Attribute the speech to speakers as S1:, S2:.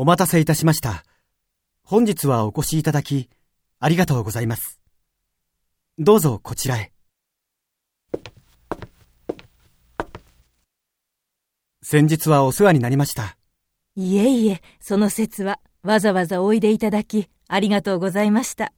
S1: お待たせいたしました。本日はお越しいただき、ありがとうございます。どうぞこちらへ。先日はお世話になりました。
S2: いえいえ、その説はわざわざおいでいただき、ありがとうございました。